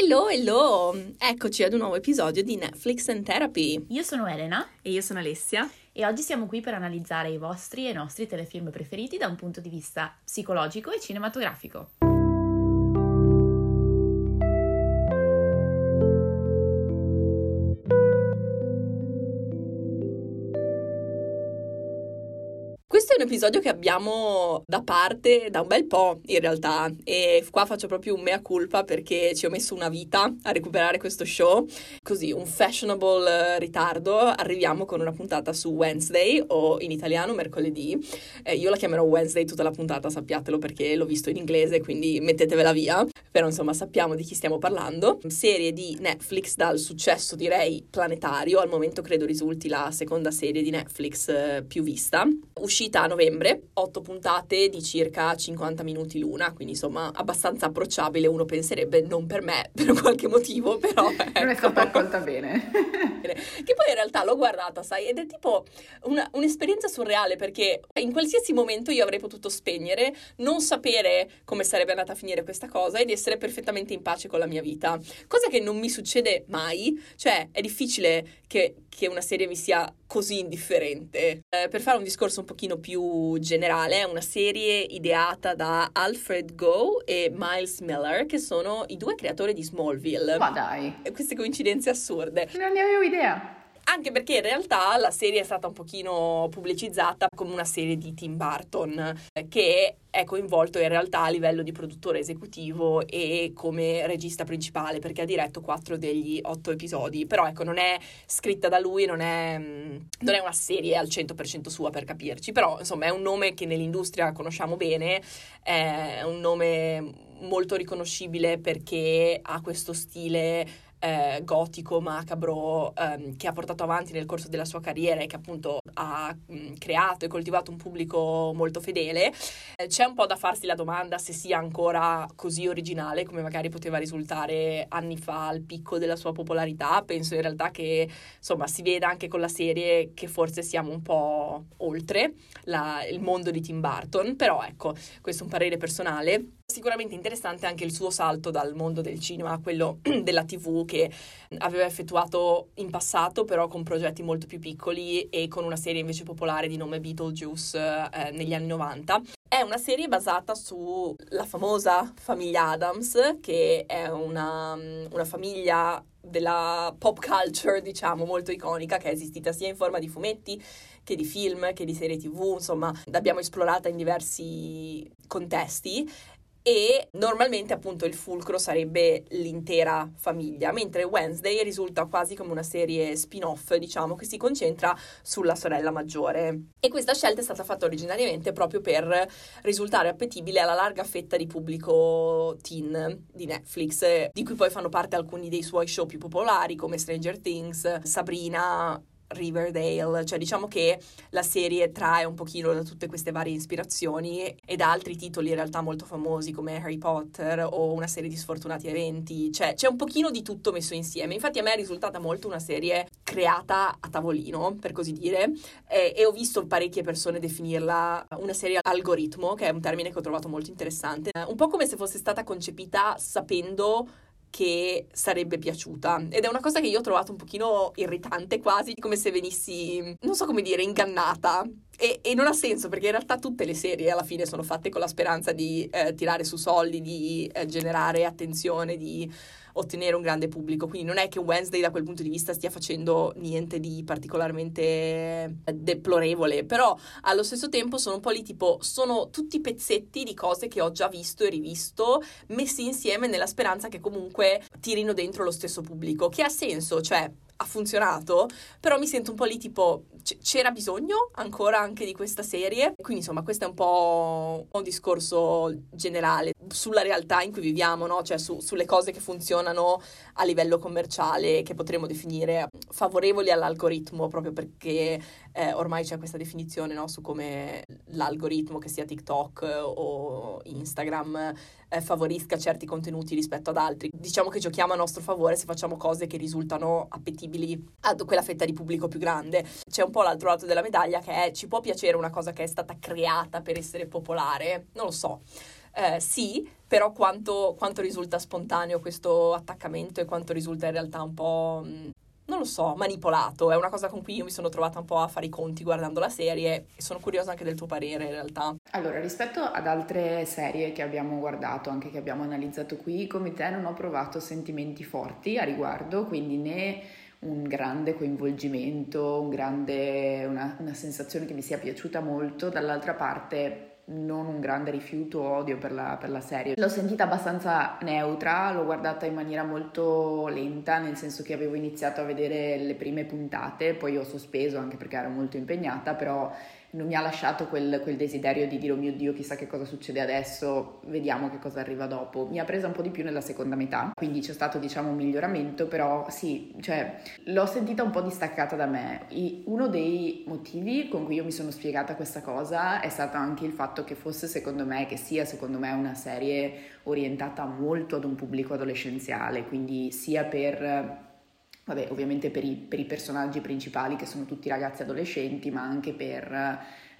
Hello, hello! Eccoci ad un nuovo episodio di Netflix and Therapy. Io sono Elena E io sono Alessia. e oggi siamo qui per analizzare i vostri e i nostri telefilm preferiti da un punto di vista psicologico e cinematografico. Un episodio che abbiamo da parte da un bel po' in realtà e qua faccio proprio un mea culpa perché ci ho messo una vita a recuperare questo show. Così, un fashionable eh, ritardo, arriviamo con una puntata su Wednesday o in italiano mercoledì. Eh, io la chiamerò Wednesday tutta la puntata, sappiatelo perché l'ho visto in inglese, quindi mettetevela via. Però insomma sappiamo di chi stiamo parlando. Serie di Netflix dal successo direi planetario, al momento credo risulti la seconda serie di Netflix eh, più vista. Uscita novembre, 8 puntate di circa 50 minuti l'una, quindi insomma abbastanza approcciabile, uno penserebbe non per me, per qualche motivo, però... Non è ecco. stata accolta bene. Che poi in realtà l'ho guardata, sai, ed è tipo una- un'esperienza surreale perché in qualsiasi momento io avrei potuto spegnere, non sapere come sarebbe andata a finire questa cosa ed essere perfettamente in pace con la mia vita. Cosa che non mi succede mai, cioè è difficile che, che una serie mi sia così indifferente. Eh, per fare un discorso un pochino più generale, è una serie ideata da Alfred Go e Miles Miller, che sono i due creatori di Smallville. Ma dai, Queste coincidenze assurde. non ne avevo idea. Anche perché in realtà la serie è stata un pochino pubblicizzata come una serie di Tim Burton, eh, che è coinvolto in realtà a livello di produttore esecutivo e come regista principale, perché ha diretto quattro degli otto episodi. Però ecco, non è scritta da lui, non è, mm, non è una serie al 100% sua per capirci, però insomma è un nome che nell'industria conosciamo bene, è un nome molto riconoscibile perché ha questo stile eh, gotico, macabro, ehm, che ha portato avanti nel corso della sua carriera e che appunto ha mh, creato e coltivato un pubblico molto fedele. Eh, c'è un po' da farsi la domanda se sia ancora così originale come magari poteva risultare anni fa al picco della sua popolarità. Penso in realtà che insomma si veda anche con la serie che forse siamo un po' oltre la- il mondo di Tim Burton, però ecco, questo è un parere personale. Sicuramente interessante anche il suo salto dal mondo del cinema a quello della TV che aveva effettuato in passato, però con progetti molto più piccoli e con una serie invece popolare di nome Beetlejuice eh, negli anni 90. È una serie basata sulla famosa famiglia Adams, che è una, una famiglia della pop culture, diciamo, molto iconica, che è esistita sia in forma di fumetti che di film, che di serie TV, insomma, l'abbiamo esplorata in diversi contesti e normalmente appunto il fulcro sarebbe l'intera famiglia, mentre Wednesday risulta quasi come una serie spin-off, diciamo, che si concentra sulla sorella maggiore. E questa scelta è stata fatta originariamente proprio per risultare appetibile alla larga fetta di pubblico teen di Netflix, di cui poi fanno parte alcuni dei suoi show più popolari come Stranger Things, Sabrina, Riverdale, cioè diciamo che la serie trae un pochino da tutte queste varie ispirazioni e da altri titoli in realtà molto famosi come Harry Potter o una serie di sfortunati eventi, cioè c'è un pochino di tutto messo insieme. Infatti a me è risultata molto una serie creata a tavolino, per così dire, e, e ho visto parecchie persone definirla una serie algoritmo, che è un termine che ho trovato molto interessante, un po' come se fosse stata concepita sapendo che sarebbe piaciuta. Ed è una cosa che io ho trovato un pochino irritante quasi come se venissi non so come dire ingannata. E, e non ha senso perché in realtà tutte le serie alla fine sono fatte con la speranza di eh, tirare su soldi di eh, generare attenzione di ottenere un grande pubblico. Quindi non è che Wednesday da quel punto di vista stia facendo niente di particolarmente eh, deplorevole però allo stesso tempo sono un po' lì tipo sono tutti pezzetti di cose che ho già visto e rivisto messi insieme nella speranza che comunque tirino dentro lo stesso pubblico, che ha senso, cioè ha funzionato, però mi sento un po' lì tipo c- c'era bisogno ancora anche di questa serie, quindi insomma questo è un po' un discorso generale sulla realtà in cui viviamo, no? cioè su- sulle cose che funzionano a livello commerciale che potremmo definire favorevoli all'algoritmo proprio perché eh, ormai c'è questa definizione no? su come l'algoritmo che sia TikTok o Instagram eh, favorisca certi contenuti rispetto ad altri. Diciamo che giochiamo a nostro favore se facciamo cose che risultano appetibili ad quella fetta di pubblico più grande. C'è un po' l'altro lato della medaglia che è ci può piacere una cosa che è stata creata per essere popolare, non lo so. eh, sì, però quanto, quanto, risulta spontaneo questo attaccamento e quanto risulta in realtà un po', mm, non lo so, manipolato. È una cosa con cui io mi sono trovata un po' a fare i conti guardando la serie e sono curiosa anche del tuo parere in realtà. Allora, rispetto ad altre serie che abbiamo guardato, anche che abbiamo analizzato qui, come te non ho provato sentimenti forti a riguardo, quindi né un grande coinvolgimento, un grande, una, una sensazione che mi sia piaciuta molto, dall'altra parte non un grande rifiuto o odio per la, per la, serie. L'ho sentita abbastanza neutra, l'ho guardata in maniera molto lenta, nel senso che avevo iniziato a vedere le prime puntate, poi ho sospeso anche perché ero molto impegnata, però non mi ha lasciato quel, quel, desiderio di dire oh mio Dio chissà che cosa succede adesso, vediamo che cosa arriva dopo. Mi ha presa un po' di più nella seconda metà, quindi c'è stato diciamo un miglioramento, però sì, cioè l'ho sentita un po' distaccata da me. I, uno dei motivi con cui io mi sono spiegata questa cosa è stato anche il fatto che fosse secondo me, che sia secondo me una serie orientata molto ad un pubblico adolescenziale, quindi sia per vabbè, ovviamente per i, per i, personaggi principali che sono tutti ragazzi adolescenti, ma anche per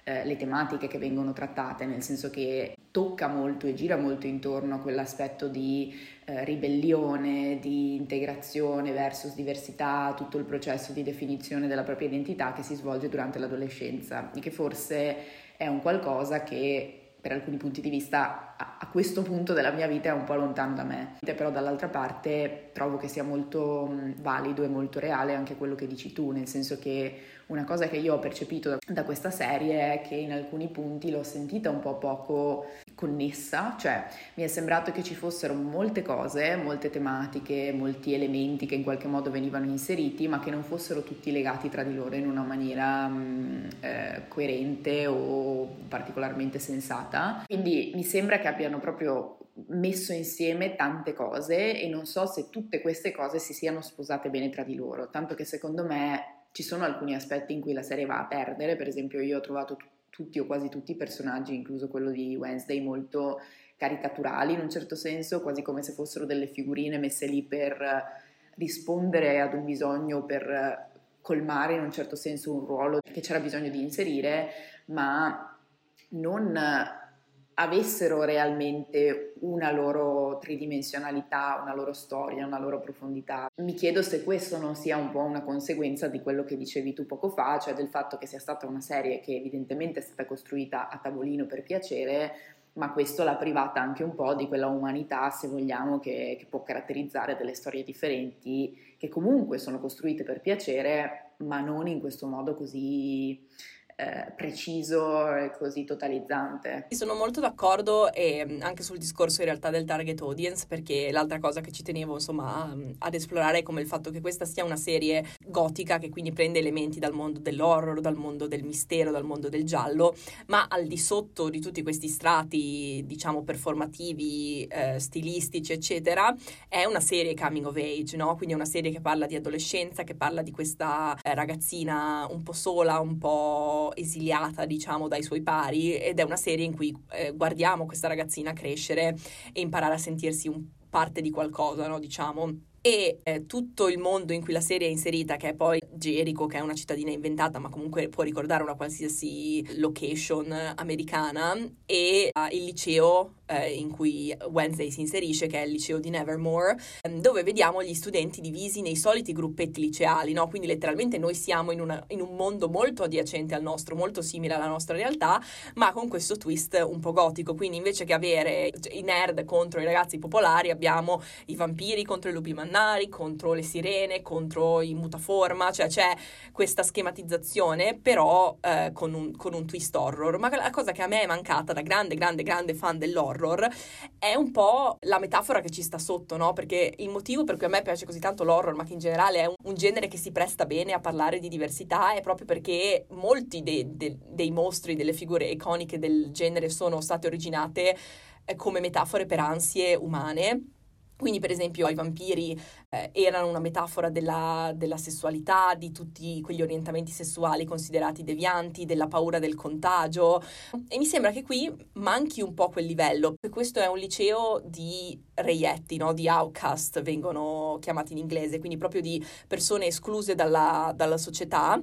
eh, le tematiche che vengono trattate, nel senso che tocca molto e gira molto intorno a quell'aspetto di eh, ribellione, di integrazione versus diversità, tutto il processo di definizione della propria identità che si svolge durante l'adolescenza e che forse è un qualcosa che per alcuni punti di vista a, a, questo punto della mia vita è un po' lontano da me, però dall'altra parte trovo che sia molto mh, valido e molto reale anche quello che dici tu, nel senso che una cosa che io ho percepito da, da questa serie è che in alcuni punti l'ho sentita un po' poco connessa, cioè mi è sembrato che ci fossero molte cose, molte tematiche, molti elementi che in qualche modo venivano inseriti, ma che non fossero tutti legati tra di loro in una maniera mh, eh, coerente o particolarmente sensata. Quindi mi sembra che abbiano proprio messo insieme tante cose e non so se tutte queste cose si siano sposate bene tra di loro, tanto che secondo me ci sono alcuni aspetti in cui la serie va a perdere, per esempio io ho trovato t- tutti o quasi tutti i personaggi, incluso quello di Wednesday, molto caricaturali in un certo senso, quasi come se fossero delle figurine messe lì per rispondere ad un bisogno, per colmare in un certo senso un ruolo che c'era bisogno di inserire, ma non avessero realmente una loro tridimensionalità, una loro storia, una loro profondità. Mi chiedo se questo non sia un po' una conseguenza di quello che dicevi tu poco fa, cioè del fatto che sia stata una serie che evidentemente è stata costruita a tavolino per piacere, ma questo l'ha privata anche un po' di quella umanità, se vogliamo, che, che può caratterizzare delle storie differenti, che comunque sono costruite per piacere, ma non in questo modo così eh, preciso e così totalizzante. Sono molto d'accordo e mm, anche sul discorso in realtà del target audience perché l'altra cosa che ci tenevo insomma ad esplorare è come il fatto che questa sia una serie gotica che quindi prende elementi dal mondo dell'horror, dal mondo del mistero, dal mondo del giallo, ma al di sotto di tutti questi strati diciamo performativi, eh, stilistici eccetera, è una serie coming of age, no? Quindi è una serie che parla di adolescenza, che parla di questa eh, ragazzina un po' sola, un po' esiliata, diciamo, dai suoi pari ed è una serie in cui eh, guardiamo questa ragazzina crescere e imparare a sentirsi un parte di qualcosa, no, diciamo. E eh, tutto il mondo in cui la serie è inserita, che è poi Jericho, che è una cittadina inventata, ma comunque può ricordare una qualsiasi location americana, e uh, il liceo eh, in cui Wednesday si inserisce, che è il liceo di Nevermore, ehm, dove vediamo gli studenti divisi nei soliti gruppetti liceali, no? Quindi letteralmente noi siamo in, una, in un mondo molto adiacente al nostro, molto simile alla nostra realtà, ma con questo twist un po' gotico. Quindi invece che avere i nerd contro i ragazzi popolari, abbiamo i vampiri contro i lupi mannari, contro le sirene, contro i mutaforma, cioè c'è questa schematizzazione, però eh, con, un, con un twist horror. Ma la cosa che a me è mancata da grande, grande, grande fan dell'horror horror è un po' la metafora che ci sta sotto, no? Perché il motivo per cui a me piace così tanto l'horror, ma che in generale è un, un genere che si presta bene a parlare di diversità, è proprio perché molti dei, dei, dei mostri, delle figure iconiche del genere sono state originate eh, come metafore per ansie umane quindi, per esempio, i vampiri eh, erano una metafora della, della, sessualità, di tutti quegli orientamenti sessuali considerati devianti, della paura del contagio. E mi sembra che qui manchi un po' quel livello. Questo è un liceo di reietti, no? di outcast, vengono chiamati in inglese, quindi proprio di persone escluse dalla, dalla società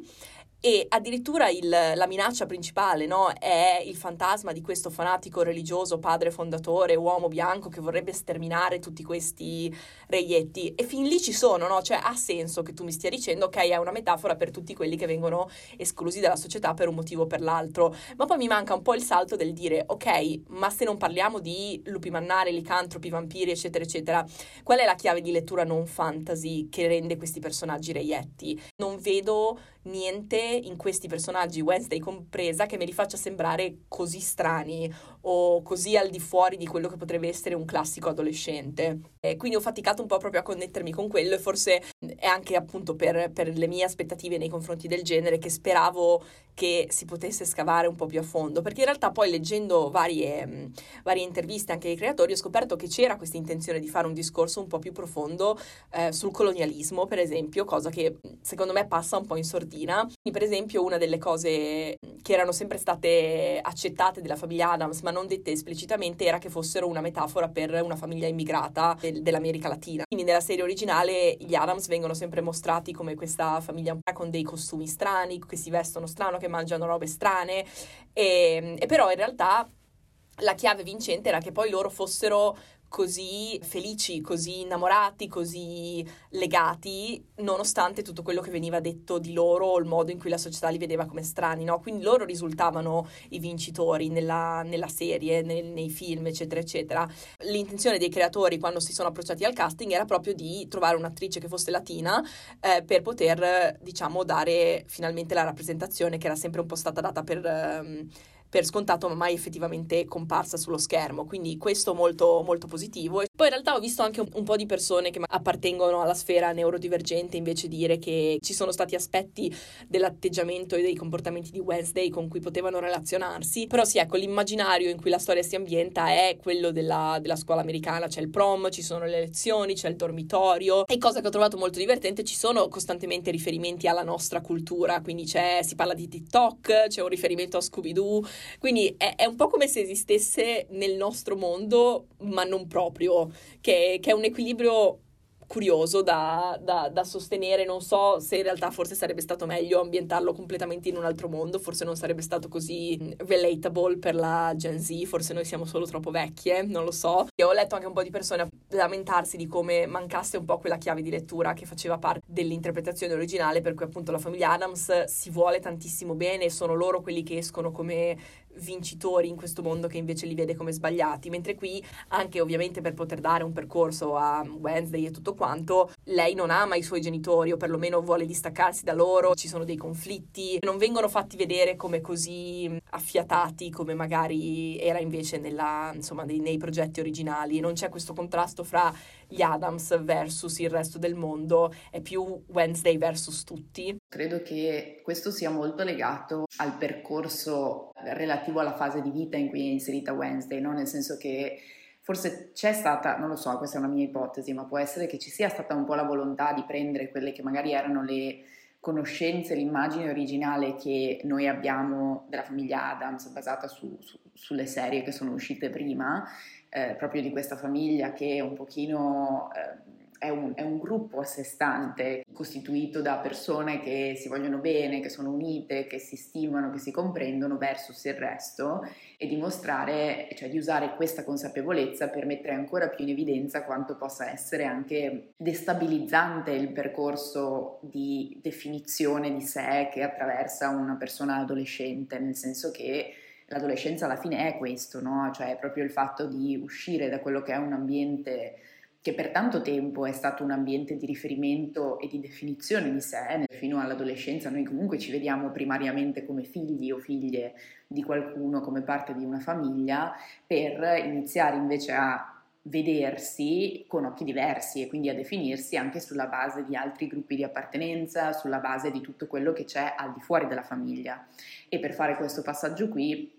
e addirittura il, la minaccia principale no, è il fantasma di questo fanatico religioso, padre fondatore, uomo bianco che vorrebbe sterminare tutti questi reietti. E fin lì ci sono, no? Cioè ha senso che tu mi stia dicendo, ok, è una metafora per tutti quelli che vengono esclusi dalla società per un motivo o per l'altro. Ma poi mi manca un po' il salto del dire, ok, ma se non parliamo di lupi mannari, licantropi, vampiri, eccetera, eccetera, qual è la chiave di lettura non fantasy che rende questi personaggi reietti? Non vedo niente in questi personaggi, Wednesday compresa, che me li faccia sembrare così strani o così al di fuori di quello che potrebbe essere un classico adolescente. E quindi ho faticato un po' proprio a connettermi con quello e forse è anche appunto per, per le mie aspettative nei confronti del genere che speravo che si potesse scavare un po' più a fondo, perché in realtà poi leggendo varie, varie interviste anche ai creatori ho scoperto che c'era questa intenzione di fare un discorso un po' più profondo eh, sul colonialismo, per esempio, cosa che secondo me passa un po' in sordina. Per esempio una delle cose che erano sempre state accettate della famiglia Adams, ma non dette esplicitamente, era che fossero una metafora per una famiglia immigrata del, dell'America Latina. Quindi nella serie originale gli Adams vengono sempre mostrati come questa famiglia con dei costumi strani, che si vestono strano, che mangiano robe strane, e, e però in realtà la chiave vincente era che poi loro fossero così felici, così innamorati, così legati, nonostante tutto quello che veniva detto di loro o il modo in cui la società li vedeva come strani, no? Quindi loro risultavano i vincitori nella, nella serie, nel, nei film, eccetera, eccetera. L'intenzione dei creatori quando si sono approcciati al casting era proprio di trovare un'attrice che fosse latina eh, per poter, diciamo, dare finalmente la rappresentazione che era sempre un po' stata data per... Um, per scontato ma mai effettivamente comparsa sullo schermo, quindi questo molto, molto positivo. Poi in realtà ho visto anche un, un po' di persone che appartengono alla sfera neurodivergente invece dire che ci sono stati aspetti dell'atteggiamento e dei comportamenti di Wednesday con cui potevano relazionarsi, però sì, ecco, l'immaginario in cui la storia si ambienta è quello della, della scuola americana, c'è il prom, ci sono le lezioni, c'è il dormitorio. E cosa che ho trovato molto divertente, ci sono costantemente riferimenti alla nostra cultura, quindi si parla di TikTok, c'è un riferimento a Scooby-Doo, quindi è, è, un po' come se esistesse nel nostro mondo, ma non proprio, che, che è un equilibrio curioso da, da, da, sostenere. Non so se in realtà forse sarebbe stato meglio ambientarlo completamente in un altro mondo, forse non sarebbe stato così relatable per la Gen Z, forse noi siamo solo troppo vecchie, non lo so. E ho letto anche un po' di persone lamentarsi di come mancasse un po' quella chiave di lettura che faceva parte dell'interpretazione originale, per cui appunto la famiglia Adams si vuole tantissimo bene, sono loro quelli che escono come vincitori in questo mondo che invece li vede come sbagliati, mentre qui anche ovviamente per poter dare un percorso a Wednesday e tutto quanto, lei non ama i suoi genitori o perlomeno vuole distaccarsi da loro, ci sono dei conflitti, non vengono fatti vedere come così affiatati come magari era invece nella, insomma, nei, nei progetti originali, non c'è questo contrasto fra gli Adams versus il resto del mondo, è più Wednesday versus tutti. Credo che questo sia molto legato al percorso relativo alla fase di vita in cui è inserita Wednesday, no? nel senso che forse c'è stata, non lo so, questa è una mia ipotesi, ma può essere che ci sia stata un po' la volontà di prendere quelle che magari erano le conoscenze, l'immagine originale che noi abbiamo della famiglia Adams basata su, su, sulle serie che sono uscite prima eh, proprio di questa famiglia che un pochino eh, è, un, è un, gruppo a sé stante, costituito da persone che si vogliono bene, che sono unite, che si stimano, che si comprendono versus il resto e dimostrare, cioè di usare questa consapevolezza per mettere ancora più in evidenza quanto possa essere anche destabilizzante il percorso di definizione di sé che attraversa una persona adolescente, nel senso che l'adolescenza alla fine è questo, no? Cioè è proprio il fatto di uscire da quello che è un ambiente che per tanto tempo è stato un ambiente di riferimento e di definizione di sé, fino all'adolescenza noi comunque ci vediamo primariamente come figli o figlie di qualcuno, come parte di una famiglia, per iniziare invece a vedersi con occhi diversi e quindi a definirsi anche sulla base di altri gruppi di appartenenza, sulla base di tutto quello che c'è al di fuori della famiglia. E per fare questo passaggio qui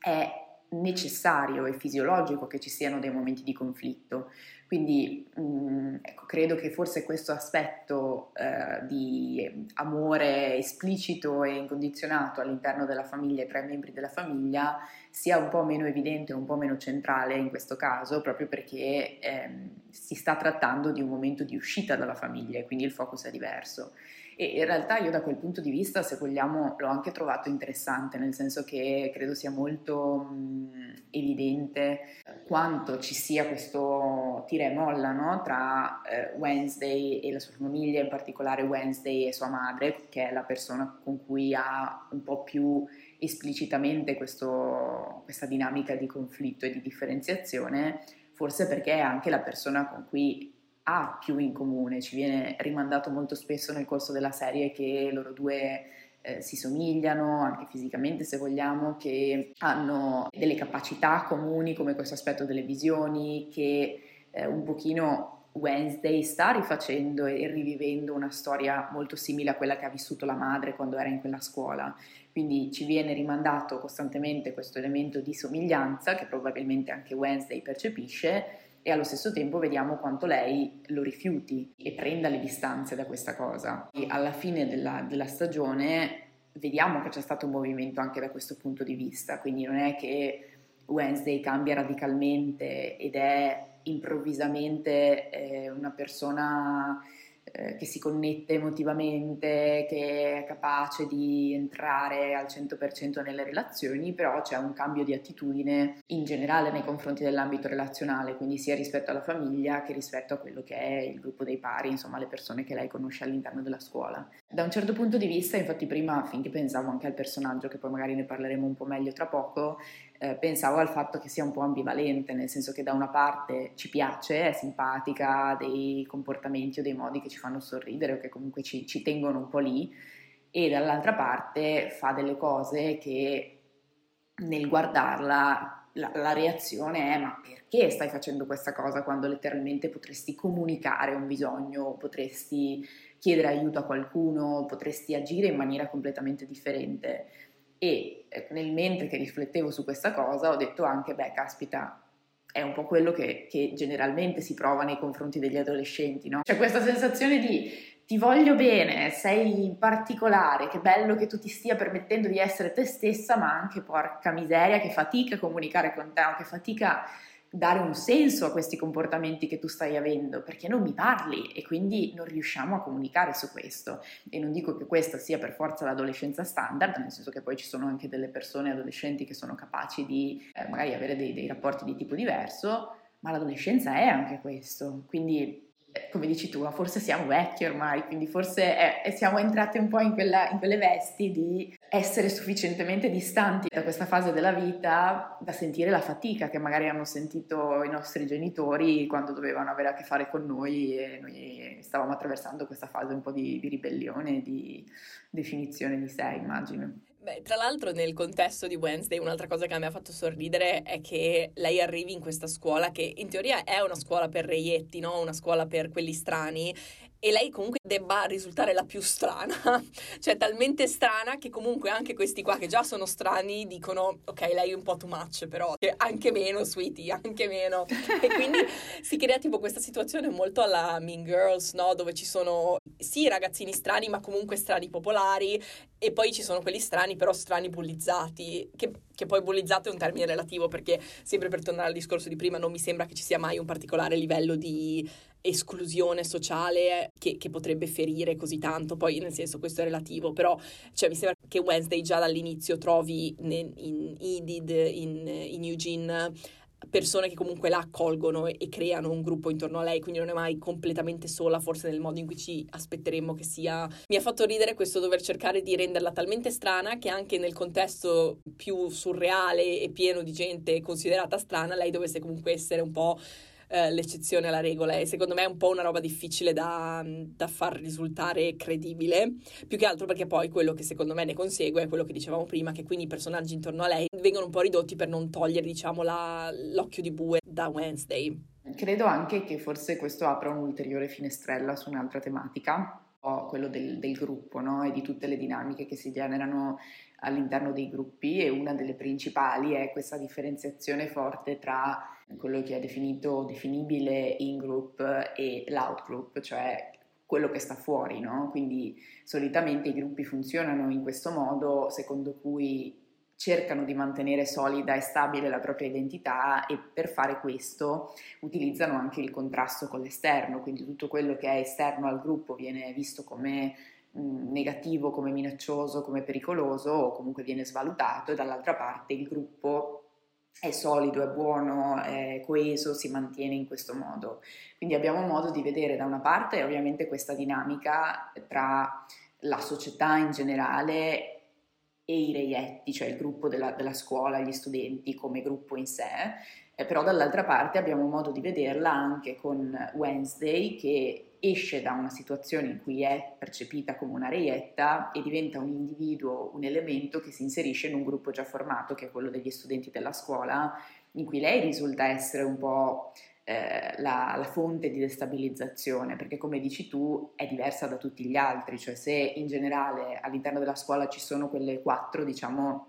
è necessario e fisiologico che ci siano dei momenti di conflitto, Quindi mm, ecco, credo che forse questo aspetto eh, di amore esplicito e incondizionato all'interno della famiglia e tra i membri della famiglia sia un po' meno evidente, un po' meno centrale in questo caso, proprio perché ehm, si sta trattando di un momento di uscita dalla famiglia e quindi il focus è diverso. E in realtà io da quel punto di vista, se vogliamo, l'ho anche trovato interessante, nel senso che credo sia molto mh, evidente quanto ci sia questo tira e molla no? tra eh, Wednesday e la sua famiglia, in particolare Wednesday e sua madre, che è la persona con cui ha un po' più esplicitamente questo, questa dinamica di conflitto e di differenziazione, forse perché è anche la persona con cui ha più in comune, ci viene rimandato molto spesso nel corso della serie che loro due eh, si somigliano anche fisicamente se vogliamo, che hanno delle capacità comuni come questo aspetto delle visioni, che eh, un pochino Wednesday sta rifacendo e rivivendo una storia molto simile a quella che ha vissuto la madre quando era in quella scuola. Quindi ci viene rimandato costantemente questo elemento di somiglianza che probabilmente anche Wednesday percepisce e allo stesso tempo vediamo quanto lei lo rifiuti e prenda le distanze da questa cosa. E alla fine della, della stagione vediamo che c'è stato un movimento anche da questo punto di vista, quindi non è che Wednesday cambia radicalmente ed è improvvisamente eh, una persona eh, che si connette emotivamente, che è capace di entrare al 100% nelle relazioni, però c'è un cambio di attitudine in generale nei confronti dell'ambito relazionale, quindi sia rispetto alla famiglia che rispetto a quello che è il gruppo dei pari, insomma le persone che lei conosce all'interno della scuola. Da un certo punto di vista, infatti prima finché pensavo anche al personaggio, che poi magari ne parleremo un po' meglio tra poco, eh, pensavo al fatto che sia un po' ambivalente, nel senso che da una parte ci piace, è simpatica, ha dei comportamenti o dei modi che ci fanno sorridere o che comunque ci, ci tengono un po' lì, e dall'altra parte fa delle cose che nel guardarla la, la, reazione è ma perché stai facendo questa cosa quando letteralmente potresti comunicare un bisogno, potresti chiedere aiuto a qualcuno, potresti agire in maniera completamente differente. E eh, nel mentre che riflettevo su questa cosa ho detto anche, beh, caspita, è un po' quello che, che generalmente si prova nei confronti degli adolescenti, no? C'è questa sensazione di ti voglio bene, sei particolare, che bello che tu ti stia permettendo di essere te stessa, ma anche porca miseria, che fatica a comunicare con te, che fatica dare un senso a questi comportamenti che tu stai avendo, perché non mi parli e quindi non riusciamo a comunicare su questo. E non dico che questa sia per forza l'adolescenza standard, nel senso che poi ci sono anche delle persone adolescenti che sono capaci di eh, magari avere dei, dei rapporti di tipo diverso, ma l'adolescenza è anche questo. Quindi eh, come dici tu, forse siamo vecchi ormai, quindi forse è, siamo entrati un po' in, quella, in, quelle vesti di essere sufficientemente distanti da questa fase della vita da sentire la fatica che magari hanno sentito i nostri genitori quando dovevano avere a che fare con noi e noi stavamo attraversando questa fase un po' di, di ribellione, di definizione di sé, immagino. Beh, tra l'altro nel contesto di Wednesday un'altra cosa che mi ha fatto sorridere è che lei arrivi in questa scuola che in teoria è una scuola per reietti, no? una scuola per quelli strani e lei comunque debba risultare la più strana, cioè talmente strana che comunque anche questi qua che già sono strani dicono ok lei è un po' too much però anche meno sweetie, anche meno e quindi si crea tipo questa situazione molto alla Mean Girls, no? dove ci sono sì ragazzini strani ma comunque strani popolari e poi ci sono quelli strani però strani bullizzati, che, che poi bullizzato è un termine relativo perché sempre per tornare al discorso di prima non mi sembra che ci sia mai un particolare livello di esclusione sociale che, che, potrebbe ferire così tanto, poi nel senso questo è relativo, però cioè, mi sembra che Wednesday già dall'inizio trovi in, in in, in Eugene persone che comunque la accolgono e, creano un gruppo intorno a lei, quindi non è mai completamente sola, forse nel modo in cui ci aspetteremmo che sia. Mi ha fatto ridere questo dover cercare di renderla talmente strana che anche nel contesto più surreale e pieno di gente considerata strana, lei dovesse comunque essere un po' eh, l'eccezione alla regola e secondo me è un po' una roba difficile da, da, far risultare credibile, più che altro perché poi quello che secondo me ne consegue è quello che dicevamo prima, che quindi i personaggi intorno a lei vengono un po' ridotti per non togliere diciamo la, l'occhio di bue da Wednesday. Credo anche che forse questo apra un'ulteriore finestrella su un'altra tematica quello del, del gruppo no? e di tutte le dinamiche che si generano all'interno dei gruppi e una delle principali è questa differenziazione forte tra quello che è definito definibile in group e l'out group, cioè quello che sta fuori, no? Quindi solitamente i gruppi funzionano in questo modo secondo cui cercano di mantenere solida e stabile la propria identità e per fare questo utilizzano anche il contrasto con l'esterno, quindi tutto quello che è esterno al gruppo viene visto come mh, negativo, come minaccioso, come pericoloso o comunque viene svalutato e dall'altra parte il gruppo è solido, è buono, è coeso, si mantiene in questo modo. Quindi abbiamo modo di vedere da una parte ovviamente questa dinamica tra la società in generale e i reietti, cioè il gruppo della, della scuola, gli studenti come gruppo in sé, eh, però dall'altra parte abbiamo modo di vederla anche con Wednesday che esce da una situazione in cui è percepita come una reietta e diventa un individuo, un elemento che si inserisce in un gruppo già formato, che è quello degli studenti della scuola, in cui lei risulta essere un po' eh, la, la, fonte di destabilizzazione, perché come dici tu è diversa da tutti gli altri, cioè se in generale all'interno della scuola ci sono quelle quattro, diciamo,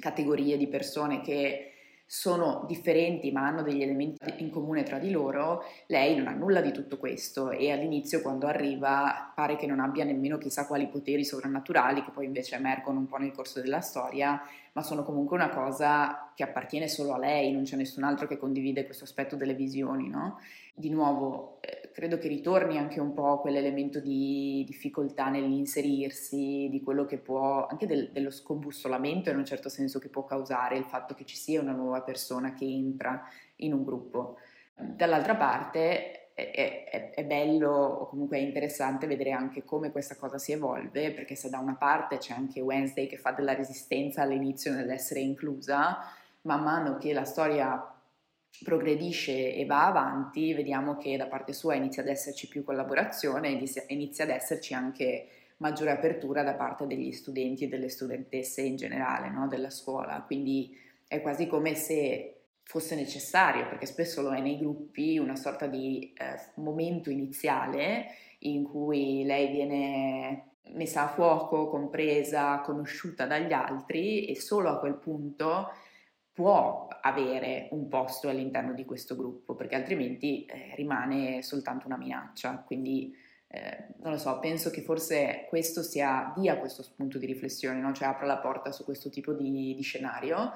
categorie di persone che sono differenti ma hanno degli elementi in comune tra di loro, lei non ha nulla di tutto questo e all'inizio quando arriva pare che non abbia nemmeno chissà quali poteri sovrannaturali che poi invece emergono un po' nel corso della storia, ma sono comunque una cosa che appartiene solo a lei, non c'è nessun altro che condivide questo aspetto delle visioni, no? Di nuovo, eh, credo che ritorni anche un po' quell'elemento di difficoltà nell'inserirsi, di quello che può, anche del, dello scombussolamento in un certo senso che può causare il fatto che ci sia una nuova persona che entra in un gruppo. Dall'altra parte è, è, è, bello o comunque è interessante vedere anche come questa cosa si evolve, perché se da una parte c'è anche Wednesday che fa della resistenza all'inizio nell'essere inclusa, man mano che la storia progredisce e va avanti, vediamo che da parte sua inizia ad esserci più collaborazione e inizia ad esserci anche maggiore apertura da parte degli studenti e delle studentesse in generale no? della scuola. Quindi è quasi come se fosse necessario, perché spesso lo è nei gruppi, una sorta di eh, momento iniziale in cui lei viene messa a fuoco, compresa, conosciuta dagli altri e solo a quel punto può avere un posto all'interno di questo gruppo, perché altrimenti eh, rimane soltanto una minaccia. Quindi eh, non lo so, penso che forse questo sia, dia questo spunto di riflessione, no? cioè apre la porta su questo tipo di, di, scenario,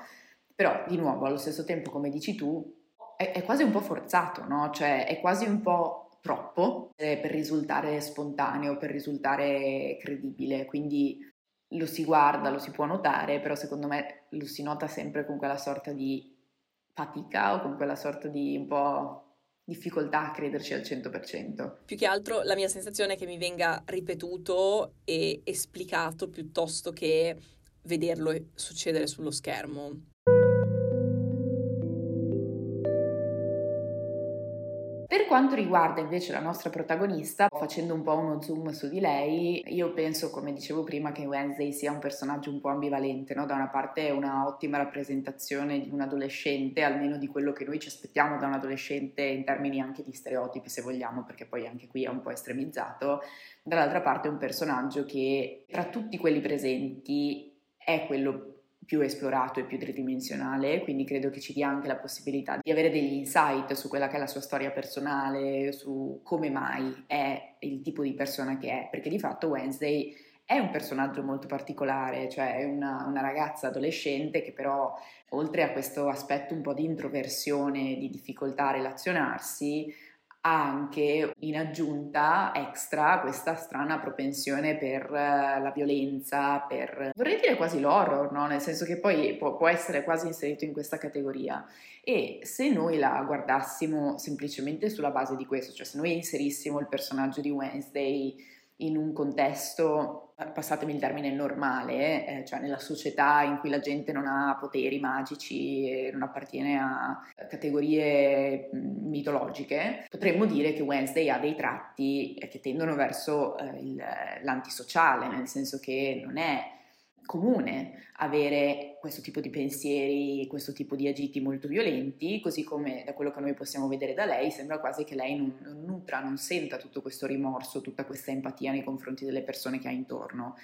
però di nuovo allo stesso tempo, come dici tu, è, è quasi un po' forzato, no? cioè è quasi un po' troppo eh, per risultare spontaneo, per risultare credibile, quindi lo si guarda, lo si può notare, però secondo me lo si nota sempre con quella sorta di fatica o con quella sorta di un po' difficoltà a crederci al 100%. Più che altro la mia sensazione è che mi venga ripetuto e esplicato piuttosto che vederlo succedere sullo schermo. Quanto riguarda invece la nostra protagonista, facendo un po' uno zoom su di lei, io penso, come dicevo prima, che Wednesday sia un personaggio un po' ambivalente, no? Da una parte è una ottima rappresentazione di un adolescente, almeno di quello che noi ci aspettiamo da un adolescente in termini anche di stereotipi, se vogliamo, perché poi anche qui è un po' estremizzato. Dall'altra parte è un personaggio che tra tutti quelli presenti è quello più esplorato e più tridimensionale, quindi credo che ci dia anche la possibilità di avere degli insight su quella che è la sua storia personale, su come mai è il tipo di persona che è, perché di fatto Wednesday è un personaggio molto particolare, cioè è una, una, ragazza adolescente che però oltre a questo aspetto un po' di introversione, di difficoltà a relazionarsi, anche in aggiunta extra questa strana propensione per eh, la violenza, per vorrei dire quasi l'horror, no? nel senso che poi può, può essere quasi inserito in questa categoria. E se noi la guardassimo semplicemente sulla base di questo, cioè se noi inserissimo il personaggio di Wednesday in un contesto, passatemi il termine, normale, eh, cioè nella società in cui la gente non ha poteri magici e non appartiene a categorie mitologiche, potremmo dire che Wednesday ha dei tratti che tendono verso eh, il, l'antisociale, nel senso che non è comune avere questo tipo di pensieri, questo tipo di agiti molto violenti, così come da quello che noi possiamo vedere da lei sembra quasi che lei non, non nutra, non senta tutto questo rimorso, tutta questa empatia nei confronti delle persone che ha intorno.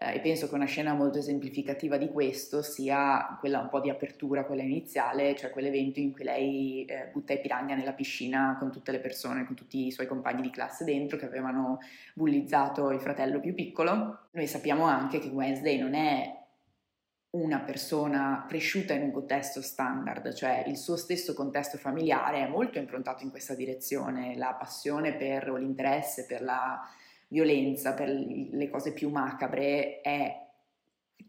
Eh, e penso che una scena molto esemplificativa di questo sia quella un po' di apertura, quella iniziale, cioè quell'evento in cui lei eh, butta i piranha nella piscina con tutte le persone, con tutti i suoi compagni di classe dentro che avevano bullizzato il fratello più piccolo. Noi sappiamo anche che Wednesday non è una persona cresciuta in un contesto standard, cioè il suo stesso contesto familiare è molto improntato in questa direzione, la passione per o l'interesse per la violenza, per le cose più macabre, è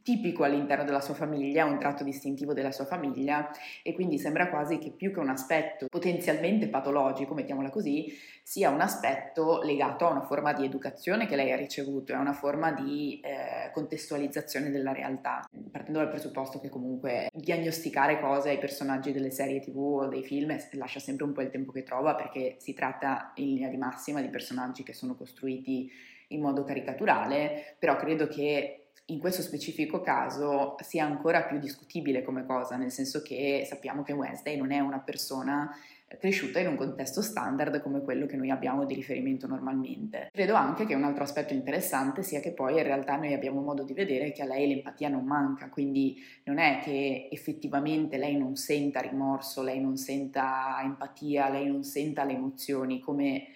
tipico all'interno della sua famiglia, un tratto distintivo della sua famiglia e quindi sembra quasi che più che un aspetto potenzialmente patologico, mettiamola così, sia un aspetto legato a una forma di educazione che lei ha ricevuto, a una forma di eh, contestualizzazione della realtà, partendo dal presupposto che comunque diagnosticare cose ai personaggi delle serie tv o dei film lascia sempre un po' il tempo che trova perché si tratta in linea di massima di personaggi che sono costruiti in modo caricaturale, però credo che in questo specifico caso sia ancora più discutibile come cosa, nel senso che sappiamo che Wednesday non è una persona cresciuta in un contesto standard come quello che noi abbiamo di riferimento normalmente. Credo anche che un altro aspetto interessante sia che poi in realtà noi abbiamo modo di vedere che a lei l'empatia non manca, quindi non è che effettivamente lei non senta rimorso, lei non senta empatia, lei non senta le emozioni come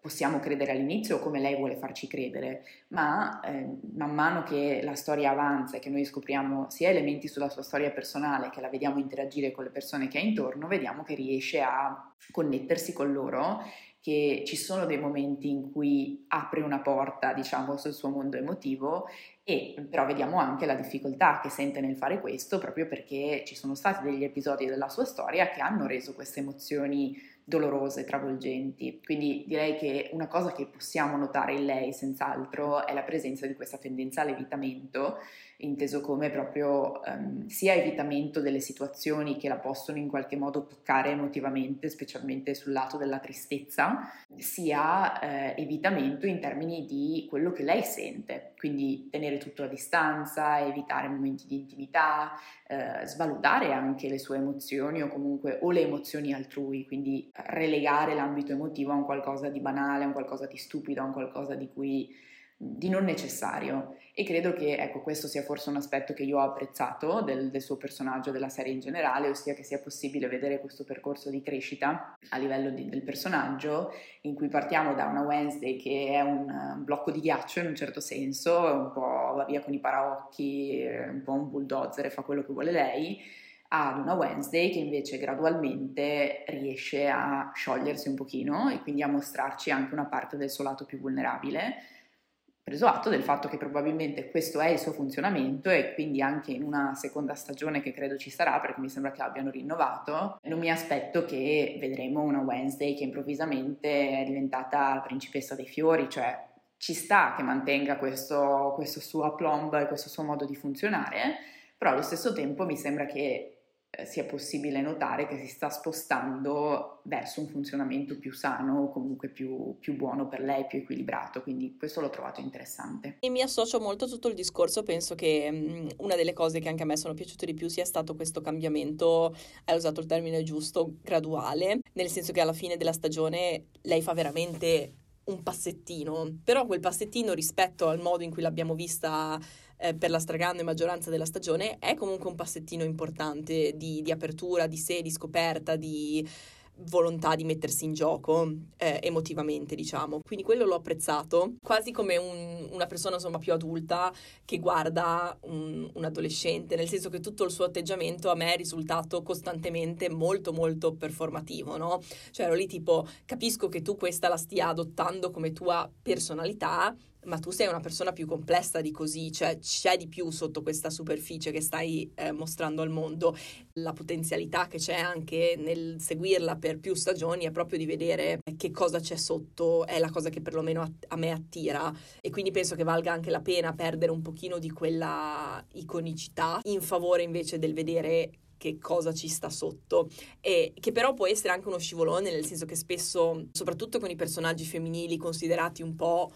possiamo credere all'inizio o come lei vuole farci credere, ma eh, man mano che la storia avanza e che noi scopriamo sia elementi sulla sua storia personale, che la vediamo interagire con le persone che ha intorno, vediamo che riesce a connettersi con loro, che ci sono dei momenti in cui apre una porta, diciamo, sul suo mondo emotivo e però vediamo anche la difficoltà che sente nel fare questo proprio perché ci sono stati degli episodi della sua storia che hanno reso queste emozioni dolorose, travolgenti. Quindi direi che una cosa che possiamo notare in lei senz'altro è la presenza di questa tendenza all'evitamento, inteso come proprio um, sia evitamento delle situazioni che la possono in qualche modo toccare emotivamente, specialmente sul lato della tristezza, sia eh, evitamento in termini di quello che lei sente, quindi tenere tutto a distanza, evitare momenti di intimità, eh, svalutare anche le sue emozioni o comunque o le emozioni altrui, quindi relegare l'ambito emotivo a un qualcosa di banale, a un qualcosa di stupido, a un qualcosa di cui di non necessario. E credo che ecco, questo sia forse un aspetto che io ho apprezzato del, del, suo personaggio, della serie in generale, ossia che sia possibile vedere questo percorso di crescita a livello di, del personaggio in cui partiamo da una Wednesday che è un, un, blocco di ghiaccio in un certo senso, un po' va via con i paraocchi, un po' un bulldozer e fa quello che vuole lei, ad una Wednesday che invece gradualmente riesce a sciogliersi un pochino e quindi a mostrarci anche una parte del suo lato più vulnerabile preso atto del fatto che probabilmente questo è il suo funzionamento e quindi anche in una seconda stagione che credo ci sarà perché mi sembra che l'abbiano rinnovato, non mi aspetto che vedremo una Wednesday che improvvisamente è diventata la principessa dei fiori, cioè ci sta che mantenga questo, questo suo aplomb e questo suo modo di funzionare, però allo stesso tempo mi sembra che sia possibile notare che si sta spostando verso un funzionamento più sano, comunque più, più, buono per lei, più equilibrato, quindi questo l'ho trovato interessante. E mi associo molto a tutto il discorso, penso che mh, una delle cose che anche a me sono piaciute di più sia stato questo cambiamento, hai usato il termine giusto, graduale, nel senso che alla fine della stagione lei fa veramente un passettino, però quel passettino rispetto al modo in cui l'abbiamo vista eh, per la stragrande maggioranza della stagione è comunque un passettino importante di, di apertura, di sé, di scoperta, di volontà di mettersi in gioco eh, emotivamente, diciamo. Quindi quello l'ho apprezzato, quasi come un, una persona insomma più adulta che guarda un, un, adolescente, nel senso che tutto il suo atteggiamento a me è risultato costantemente molto molto performativo, no? Cioè ero lì tipo capisco che tu questa la stia adottando come tua personalità, ma tu sei una persona più complessa di così, cioè c'è di più sotto questa superficie che stai eh, mostrando al mondo. La potenzialità che c'è anche nel seguirla per più stagioni è proprio di vedere che cosa c'è sotto, è la cosa che perlomeno a, a me attira e quindi penso che valga anche la pena perdere un pochino di quella iconicità in favore invece del vedere che cosa ci sta sotto e che però può essere anche uno scivolone nel senso che spesso soprattutto con i personaggi femminili considerati un po'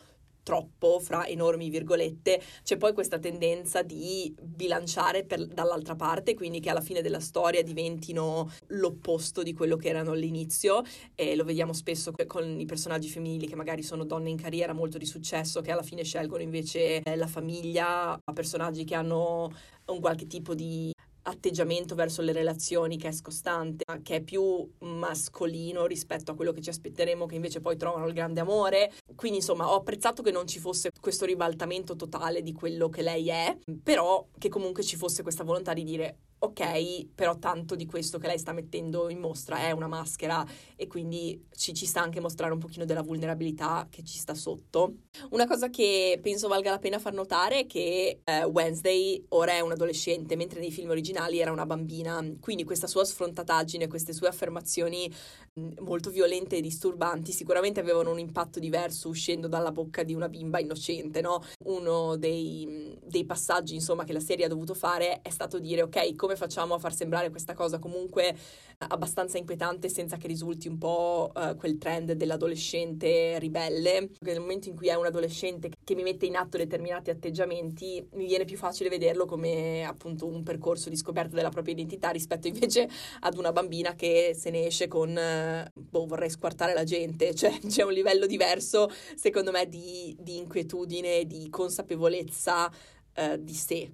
troppo, fra enormi virgolette, c'è poi questa tendenza di bilanciare per, dall'altra parte, quindi che alla fine della storia diventino l'opposto di quello che erano all'inizio e lo vediamo spesso con i personaggi femminili che magari sono donne in carriera molto di successo che alla fine scelgono invece la famiglia, personaggi che hanno un qualche tipo di atteggiamento verso le relazioni che è scostante, che è più mascolino rispetto a quello che ci aspetteremo, che invece poi trovano il grande amore. Quindi insomma ho apprezzato che non ci fosse questo ribaltamento totale di quello che lei è, però che comunque ci fosse questa volontà di dire ok, però tanto di questo che lei sta mettendo in mostra è una maschera e quindi ci, ci, sta anche mostrare un pochino della vulnerabilità che ci sta sotto. Una cosa che penso valga la pena far notare è che eh, Wednesday ora è un adolescente, mentre nei film originali era una bambina, quindi questa sua sfrontataggine, queste sue affermazioni molto violente e disturbanti sicuramente avevano un impatto diverso uscendo dalla bocca di una bimba innocente, no? Uno dei, dei passaggi, insomma, che la serie ha dovuto fare è stato dire ok, come facciamo a far sembrare questa cosa comunque abbastanza inquietante senza che risulti un po' uh, quel trend dell'adolescente ribelle. Nel momento in cui è un adolescente che mi mette in atto determinati atteggiamenti, mi viene più facile vederlo come appunto un percorso di scoperta della propria identità rispetto invece ad una bambina che se ne esce con boh, vorrei squartare la gente, cioè c'è un livello diverso secondo me di, di inquietudine, di consapevolezza uh, di sé.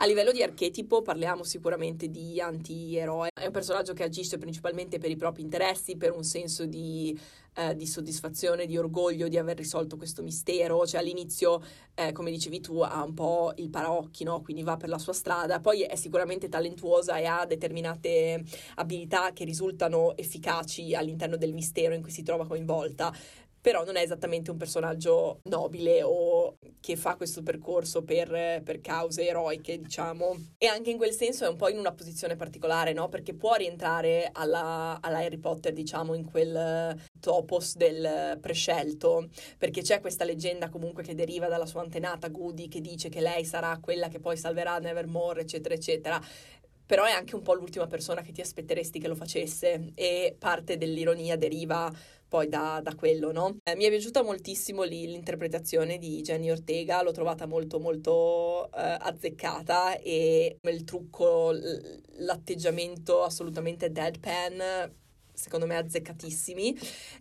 A livello di archetipo parliamo sicuramente di anti-eroe, è un personaggio che agisce principalmente per i propri interessi, per un senso di, eh, di soddisfazione, di orgoglio di aver risolto questo mistero, cioè all'inizio, eh, come dicevi tu, ha un po' il paraocchi, no? quindi va per la sua strada, poi è sicuramente talentuosa e ha determinate abilità che risultano efficaci all'interno del mistero in cui si trova coinvolta però non è esattamente un personaggio nobile o che fa questo percorso per, per, cause eroiche, diciamo. E anche in quel senso è un po' in una posizione particolare, no? Perché può rientrare alla, alla Harry Potter, diciamo, in quel topos del prescelto, perché c'è questa leggenda comunque che deriva dalla sua antenata Goody che dice che lei sarà quella che poi salverà Nevermore, eccetera, eccetera però è anche un po' l'ultima persona che ti aspetteresti che lo facesse e parte dell'ironia deriva poi da, da quello, no? Eh, mi è piaciuta moltissimo lì l'interpretazione di Jenny Ortega, l'ho trovata molto molto eh, azzeccata e il trucco, l'atteggiamento assolutamente deadpan secondo me azzeccatissimi.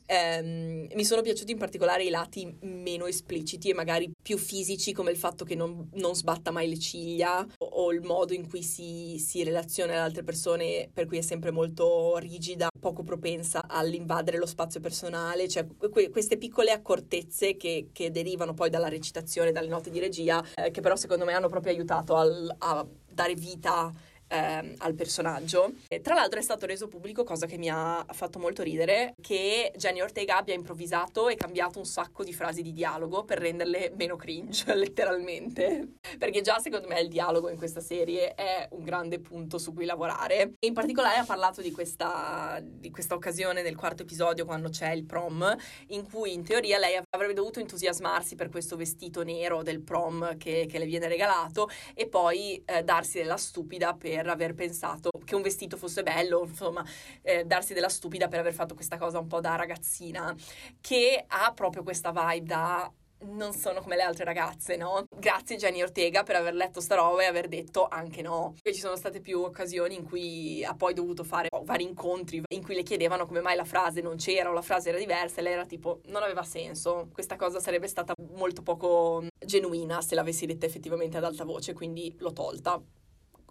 Um, mi sono piaciuti in particolare i lati meno espliciti e magari più fisici, come il fatto che non, non sbatta mai le ciglia o, o il modo in cui si, si, relaziona alle altre persone, per cui è sempre molto rigida, poco propensa all'invadere lo spazio personale, cioè que- queste piccole accortezze che, che, derivano poi dalla recitazione, dalle note di regia, eh, che però secondo me hanno proprio aiutato al, a dare vita ehm, al personaggio. E, tra l'altro è stato reso pubblico, cosa che mi ha fatto molto ridere, che Jenny Ortega abbia improvvisato e cambiato un sacco di frasi di dialogo per renderle meno cringe, letteralmente. Perché già secondo me il dialogo in questa serie è un grande punto su cui lavorare. E in particolare ha parlato di questa, di questa occasione del quarto episodio quando c'è il prom, in cui in teoria lei avrebbe dovuto entusiasmarsi per questo vestito nero del prom che, che le viene regalato e poi eh, darsi della stupida per per aver pensato che un vestito fosse bello, insomma, eh, darsi della stupida per aver fatto questa cosa un po' da ragazzina, che ha proprio questa vibe da non sono come le altre ragazze, no? Grazie Jenny Ortega per aver letto sta roba e aver detto anche no. E ci sono state più occasioni in cui ha poi dovuto fare vari incontri in cui le chiedevano come mai la frase non c'era o la frase era diversa e lei era tipo non aveva senso. Questa cosa sarebbe stata molto poco genuina se l'avessi detta effettivamente ad alta voce, quindi l'ho tolta.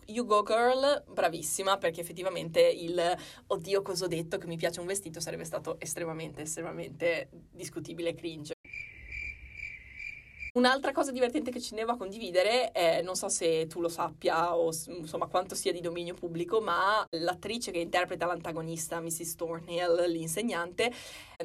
You Go Girl, bravissima, perché effettivamente il oddio cosa ho detto che mi piace un vestito sarebbe stato estremamente, estremamente discutibile e cringe. Un'altra cosa divertente che ci tenevo a condividere, è, non so se tu lo sappia o insomma quanto sia di dominio pubblico, ma l'attrice che interpreta l'antagonista, Mrs. Thornhill, l'insegnante,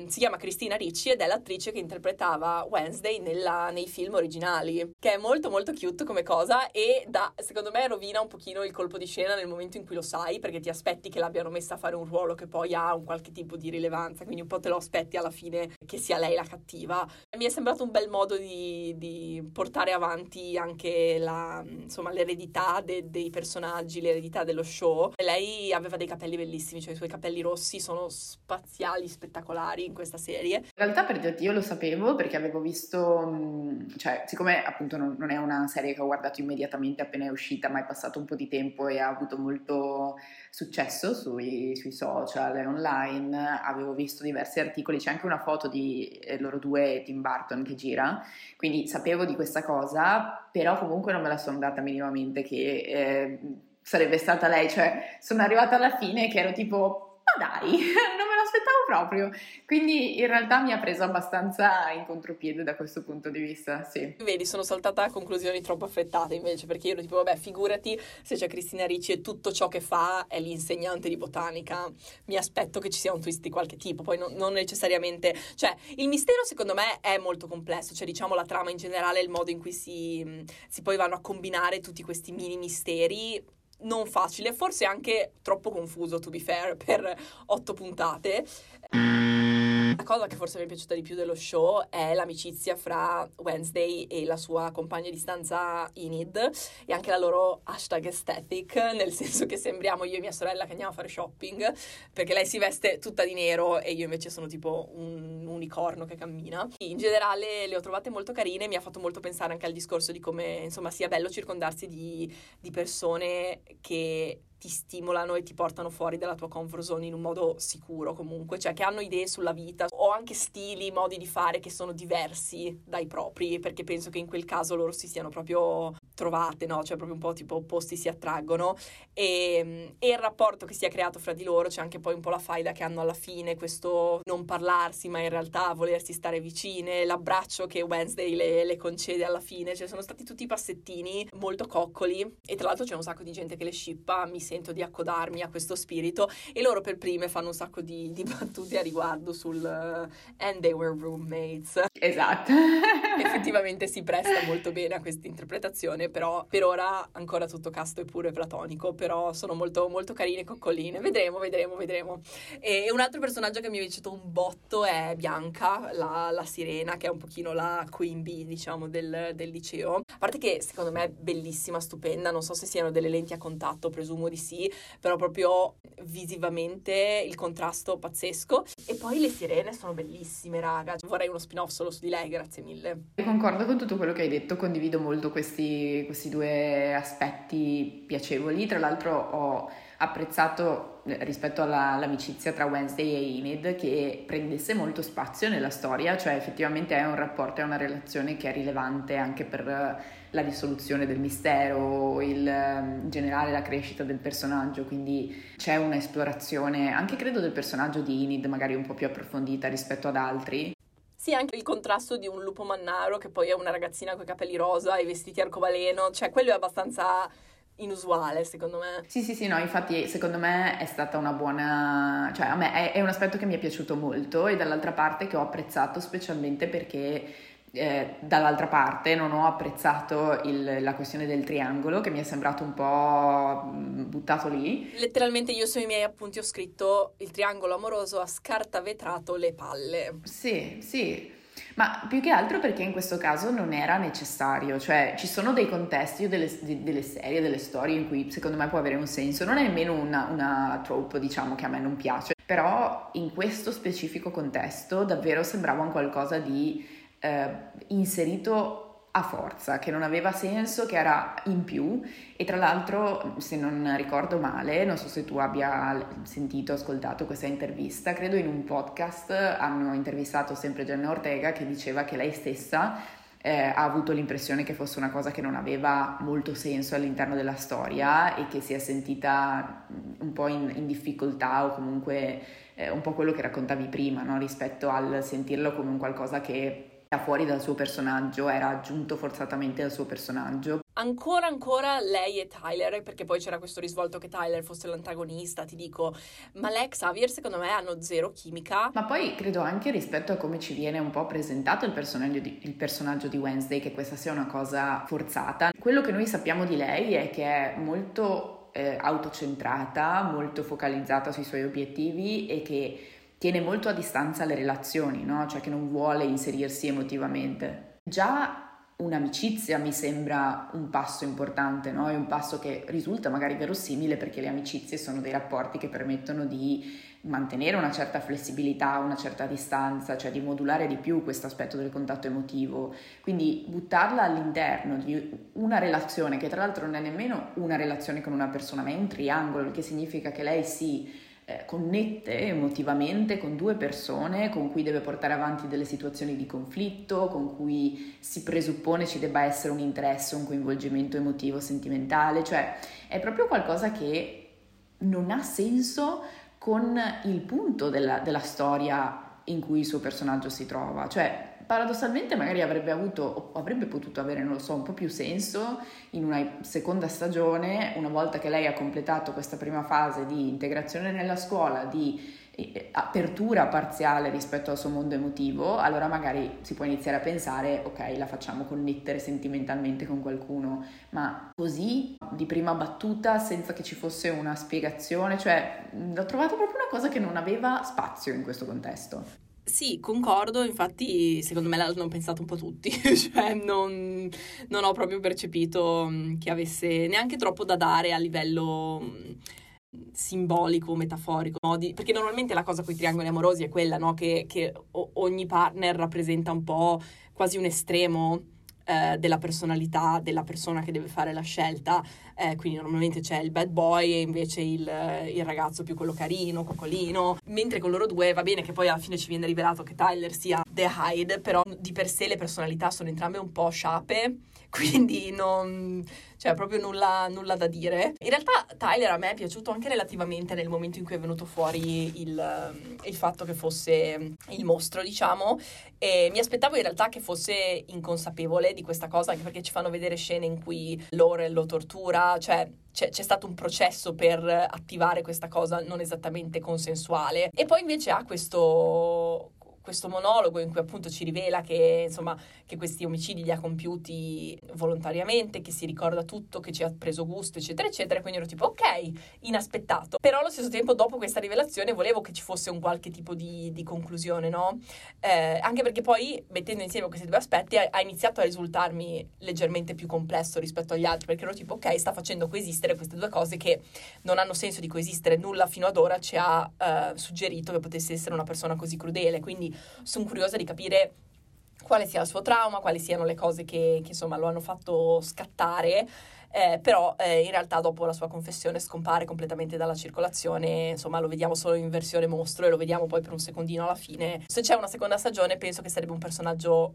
si chiama Cristina Ricci ed è l'attrice che interpretava Wednesday nella, nei film originali, che è molto molto cute come cosa e da, secondo me rovina un pochino il colpo di scena nel momento in cui lo sai, perché ti aspetti che l'abbiano messa a fare un ruolo che poi ha un qualche tipo di rilevanza, quindi un po' te lo aspetti alla fine che sia lei la cattiva. Mi è sembrato un bel modo di di portare avanti anche la, insomma, l'eredità de- dei personaggi, l'eredità dello show. Lei aveva dei capelli bellissimi, cioè i suoi capelli rossi sono spaziali, spettacolari particolari in questa serie. In realtà per dirti io lo sapevo perché avevo visto, cioè siccome appunto non, non, è una serie che ho guardato immediatamente appena è uscita, ma è passato un po' di tempo e ha avuto molto successo sui, sui social e online, avevo visto diversi articoli, c'è anche una foto di eh, loro due Tim Burton che gira, quindi sapevo di questa cosa, però comunque non me la sono data minimamente che... Eh, sarebbe stata lei, cioè sono arrivata alla fine che ero tipo, ma dai, non me l'aspettavo proprio. Quindi in realtà mi ha preso abbastanza in contropiede da questo punto di vista, sì. Vedi, sono saltata a conclusioni troppo affrettate invece, perché io ero tipo, vabbè, figurati se c'è Cristina Ricci e tutto ciò che fa è l'insegnante di botanica, mi aspetto che ci sia un twist di qualche tipo, poi non, non necessariamente... Cioè, il mistero secondo me è molto complesso, cioè diciamo la trama in generale, il modo in cui si, si poi vanno a combinare tutti questi mini misteri non facile, forse anche troppo confuso, to be fair, per otto puntate. La cosa che forse mi è piaciuta di più dello show è l'amicizia fra Wednesday e la sua compagna di stanza Enid e anche la loro hashtag aesthetic, nel senso che sembriamo io e mia sorella che andiamo a fare shopping, perché lei si veste tutta di nero e io invece sono tipo un unicorno che cammina. In generale le ho trovate molto carine, mi ha fatto molto pensare anche al discorso di come insomma sia bello circondarsi di, di persone che ti stimolano e ti portano fuori dalla tua comfort zone in un modo sicuro comunque, cioè che hanno idee sulla vita o anche stili, modi di fare che sono diversi dai propri, perché penso che in quel caso loro si siano proprio trovate, no? Cioè proprio un po' tipo opposti si attraggono e, e il rapporto che si è creato fra di loro, c'è anche poi un po' la faida che hanno alla fine, questo non parlarsi ma in realtà volersi stare vicine, l'abbraccio che Wednesday le, le concede alla fine, cioè sono stati tutti passettini molto coccoli e tra l'altro c'è un sacco di gente che le scippa, mi sento di accodarmi a questo spirito e loro per prime fanno un sacco di, di battute a riguardo sul uh, and they were roommates. Esatto. Effettivamente si presta molto bene a questa interpretazione, però per ora ancora tutto casto e pure platonico, però sono molto, molto carine, coccoline. Vedremo, vedremo, vedremo. E un altro personaggio che mi è piaciuto un botto è Bianca, la, la sirena, che è un pochino la queen bee, diciamo, del, del liceo. A parte che secondo me è bellissima, stupenda, non so se siano delle lenti a contatto, presumo di sì, però proprio visivamente il contrasto pazzesco. E poi le sirene sono bellissime, raga. Vorrei uno spin-off solo su di lei, grazie mille. Concordo con tutto quello che hai detto, condivido molto questi, questi due aspetti piacevoli. Tra l'altro ho apprezzato eh, rispetto alla, all'amicizia tra Wednesday e Enid che prendesse molto spazio nella storia, cioè effettivamente è un rapporto, è una relazione che è rilevante anche per la risoluzione del mistero, il, in generale la crescita del personaggio, quindi c'è un'esplorazione anche credo del personaggio di Enid magari un po' più approfondita rispetto ad altri. Sì, anche il contrasto di un lupo mannaro che poi è una ragazzina con i capelli rosa e i vestiti arcobaleno, cioè quello è abbastanza inusuale secondo me. Sì, sì, sì, no, infatti secondo me è stata una buona, cioè a me è, è un aspetto che mi è piaciuto molto e dall'altra parte che ho apprezzato specialmente perché eh, dall'altra parte non ho apprezzato il, la questione del triangolo che mi è sembrato un po' mm, buttato lì. Letteralmente io sui miei appunti ho scritto il triangolo amoroso ha scartavetrato le palle. Sì, sì. Ma più che altro perché in questo caso non era necessario, cioè ci sono dei contesti delle, delle serie, delle storie in cui secondo me può avere un senso, non è nemmeno una, una trope diciamo che a me non piace, però in questo specifico contesto davvero sembrava un qualcosa di eh, inserito a forza, che non aveva senso, che era in più e tra l'altro, se non ricordo male, non so se tu abbia sentito, ascoltato questa intervista, credo in un podcast hanno intervistato sempre Jenna Ortega che diceva che lei stessa eh, ha avuto l'impressione che fosse una cosa che non aveva molto senso all'interno della storia e che si è sentita un po' in, in difficoltà o comunque eh, un po' quello che raccontavi prima, no? rispetto al sentirlo come un qualcosa che fuori dal suo personaggio, era aggiunto forzatamente al suo personaggio. Ancora ancora lei e Tyler, perché poi c'era questo risvolto che Tyler fosse l'antagonista, ti dico, ma lei e Xavier secondo me hanno zero chimica. Ma poi credo anche rispetto a come ci viene un po' presentato il personaggio di, il personaggio di Wednesday che questa sia una cosa forzata. Quello che noi sappiamo di lei è che è molto eh, autocentrata, molto focalizzata sui suoi obiettivi e che tiene molto a distanza le relazioni, no? cioè che non vuole inserirsi emotivamente. Già un'amicizia mi sembra un passo importante, no? È un passo che risulta magari verosimile perché le amicizie sono dei rapporti che permettono di mantenere una certa flessibilità, una certa distanza, cioè di modulare di più questo aspetto del contatto emotivo. Quindi buttarla all'interno di una relazione che tra l'altro non è nemmeno una relazione con una persona, ma è un triangolo, il che significa che lei si eh, connette emotivamente con due persone con cui deve portare avanti delle situazioni di conflitto, con cui si presuppone ci debba essere un interesse, un coinvolgimento emotivo, sentimentale, cioè è proprio qualcosa che non ha senso con il punto della, della storia in cui il suo personaggio si trova, cioè paradossalmente magari avrebbe avuto o avrebbe potuto avere, non lo so, un po' più senso in una seconda stagione, una volta che lei ha completato questa prima fase di integrazione nella scuola, di eh, apertura parziale rispetto al suo mondo emotivo, allora magari si può iniziare a pensare, ok, la facciamo connettere sentimentalmente con qualcuno, ma così di prima battuta senza che ci fosse una spiegazione, cioè l'ho trovato proprio una cosa che non aveva spazio in questo contesto. Sì, concordo, infatti secondo me l'hanno pensato un po' tutti, cioè non, non, ho proprio percepito mm, che avesse neanche troppo da dare a livello mm, simbolico, metaforico, no? Di, perché normalmente la cosa con i triangoli amorosi è quella, no? che, che ogni partner rappresenta un po' quasi un estremo eh, della personalità della persona che deve fare la scelta, eh, quindi normalmente c'è il bad boy e invece il, il, ragazzo più quello carino, coccolino, mentre con loro due va bene che poi alla fine ci viene rivelato che Tyler sia The Hyde, però di per sé le personalità sono entrambe un po' sciape, quindi non cioè proprio nulla, nulla, da dire. In realtà Tyler a me è piaciuto anche relativamente nel momento in cui è venuto fuori il, il fatto che fosse il mostro, diciamo, e mi aspettavo in realtà che fosse inconsapevole di questa cosa, anche perché ci fanno vedere scene in cui Laurel lo tortura, cioè c'è, c'è, stato un processo per attivare questa cosa non esattamente consensuale. E poi invece ha questo, questo monologo in cui appunto ci rivela che, insomma, che questi omicidi li ha compiuti volontariamente, che si ricorda tutto, che ci ha preso gusto, eccetera, eccetera. Quindi ero tipo, ok, inaspettato. Però allo stesso tempo, dopo questa rivelazione, volevo che ci fosse un qualche tipo di, di conclusione, no? Eh, anche perché poi, mettendo insieme questi due aspetti, ha, ha, iniziato a risultarmi leggermente più complesso rispetto agli altri, perché ero tipo, ok, sta facendo coesistere queste due cose che non hanno senso di coesistere. Nulla fino ad ora ci ha eh, suggerito che potesse essere una persona così crudele. Quindi sono curiosa di capire quale sia il suo trauma, quali siano le cose che, che insomma lo hanno fatto scattare. Eh, però eh, in realtà dopo la sua confessione scompare completamente dalla circolazione, insomma lo vediamo solo in versione mostro e lo vediamo poi per un secondino alla fine. Se c'è una seconda stagione penso che sarebbe un personaggio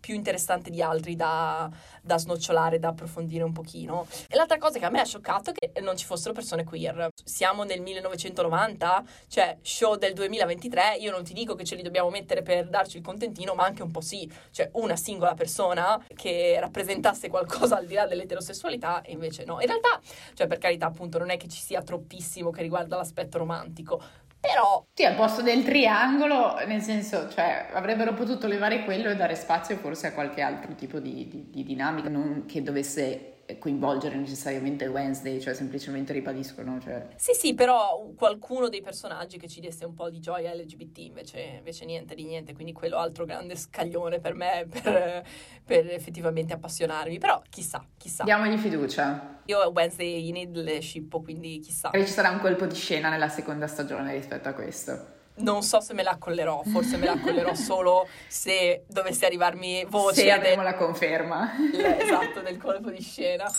più interessante di altri da, da, snocciolare, da approfondire un pochino. E l'altra cosa che a me ha scioccato è che non ci fossero persone queer. Siamo nel 1990, cioè show del 2023, io non ti dico che ce li dobbiamo mettere per darci il contentino, ma anche un po' sì. Cioè una singola persona che rappresentasse qualcosa al di là dell'eterosessualità e invece no. In realtà, cioè per carità appunto, non è che ci sia troppissimo che riguarda l'aspetto romantico, però... Sì, al posto del triangolo, nel senso, cioè, avrebbero potuto levare quello e dare spazio forse a qualche altro tipo di, di, di dinamica, non che dovesse coinvolgere necessariamente Wednesday, cioè semplicemente ribadiscono. Cioè... Sì, sì, però qualcuno dei personaggi che ci desse un po' di gioia LGBT, invece, invece niente di niente, quindi quello altro grande scaglione per me, per, per effettivamente appassionarmi, però chissà, chissà. Diamogli fiducia. Io Wednesday Enid le scippo, quindi chissà. E ci sarà un colpo di scena nella seconda stagione rispetto a questo non so se me la accollerò, forse me la accollerò solo se dovesse arrivarmi voce. Se avremo del... la conferma. esatto, del colpo di scena.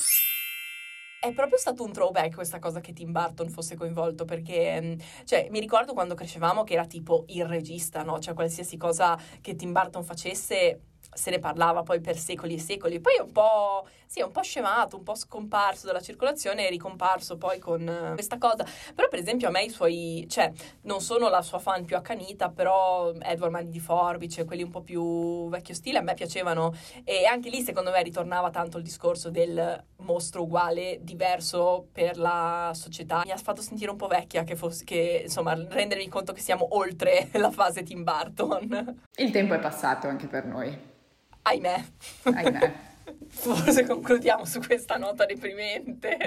È proprio stato un throwback questa cosa che Tim Burton fosse coinvolto perché, mm, cioè, mi ricordo quando crescevamo che era tipo il regista, no? Cioè, qualsiasi cosa che Tim Burton facesse se ne parlava poi per secoli e secoli. Poi è un po', sì, un po' scemato, un po' scomparso dalla circolazione e ricomparso poi con uh, questa cosa. Però, per esempio, a me i suoi, cioè, non sono la sua fan più accanita, però Edward Mani di Forbice, quelli un po' più vecchio stile, a me piacevano. E anche lì, secondo me, ritornava tanto il discorso del mostro uguale, diverso per la società. Mi ha fatto sentire un po' vecchia che fosse, che, insomma, rendermi conto che siamo oltre la fase Tim Burton. Il tempo è passato anche per noi. Ahimè. Ahimè. Forse concludiamo su questa nota deprimente.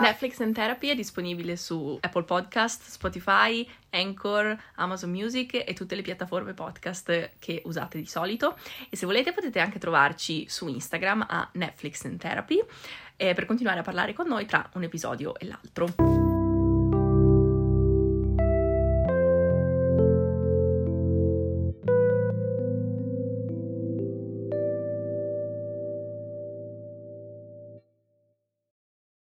Netflix and Therapy è disponibile su Apple Podcast, Spotify, Anchor, Amazon Music e tutte le piattaforme podcast che usate di solito. E se volete potete anche trovarci su Instagram a Netflix and Therapy eh, per continuare a parlare con noi tra un episodio e l'altro.